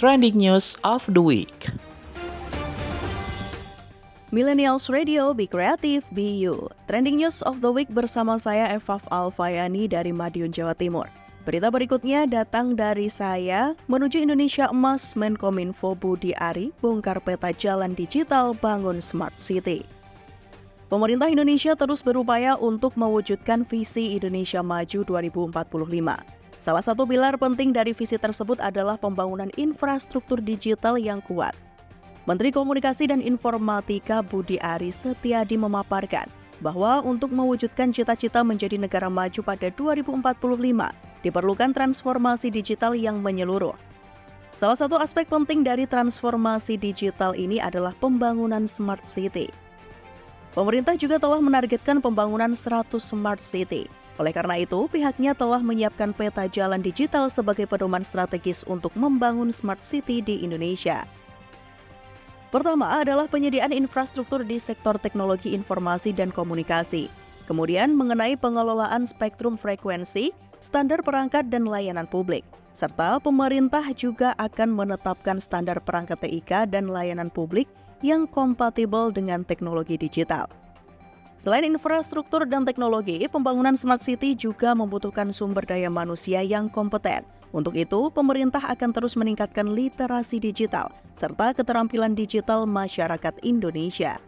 Trending News of the Week. Millennials Radio, Be Creative, Be You. Trending News of the Week bersama saya Evaf Alfayani dari Madiun, Jawa Timur. Berita berikutnya datang dari saya, menuju Indonesia Emas Menkominfo Budi Ari, bongkar peta jalan digital bangun Smart City. Pemerintah Indonesia terus berupaya untuk mewujudkan visi Indonesia Maju 2045. Salah satu pilar penting dari visi tersebut adalah pembangunan infrastruktur digital yang kuat. Menteri Komunikasi dan Informatika Budi Ari Setiadi memaparkan bahwa untuk mewujudkan cita-cita menjadi negara maju pada 2045 diperlukan transformasi digital yang menyeluruh. Salah satu aspek penting dari transformasi digital ini adalah pembangunan smart city. Pemerintah juga telah menargetkan pembangunan 100 smart city oleh karena itu, pihaknya telah menyiapkan peta jalan digital sebagai pedoman strategis untuk membangun smart city di Indonesia. Pertama adalah penyediaan infrastruktur di sektor teknologi informasi dan komunikasi. Kemudian mengenai pengelolaan spektrum frekuensi, standar perangkat dan layanan publik. Serta pemerintah juga akan menetapkan standar perangkat TIK dan layanan publik yang kompatibel dengan teknologi digital. Selain infrastruktur dan teknologi, pembangunan smart city juga membutuhkan sumber daya manusia yang kompeten. Untuk itu, pemerintah akan terus meningkatkan literasi digital serta keterampilan digital masyarakat Indonesia.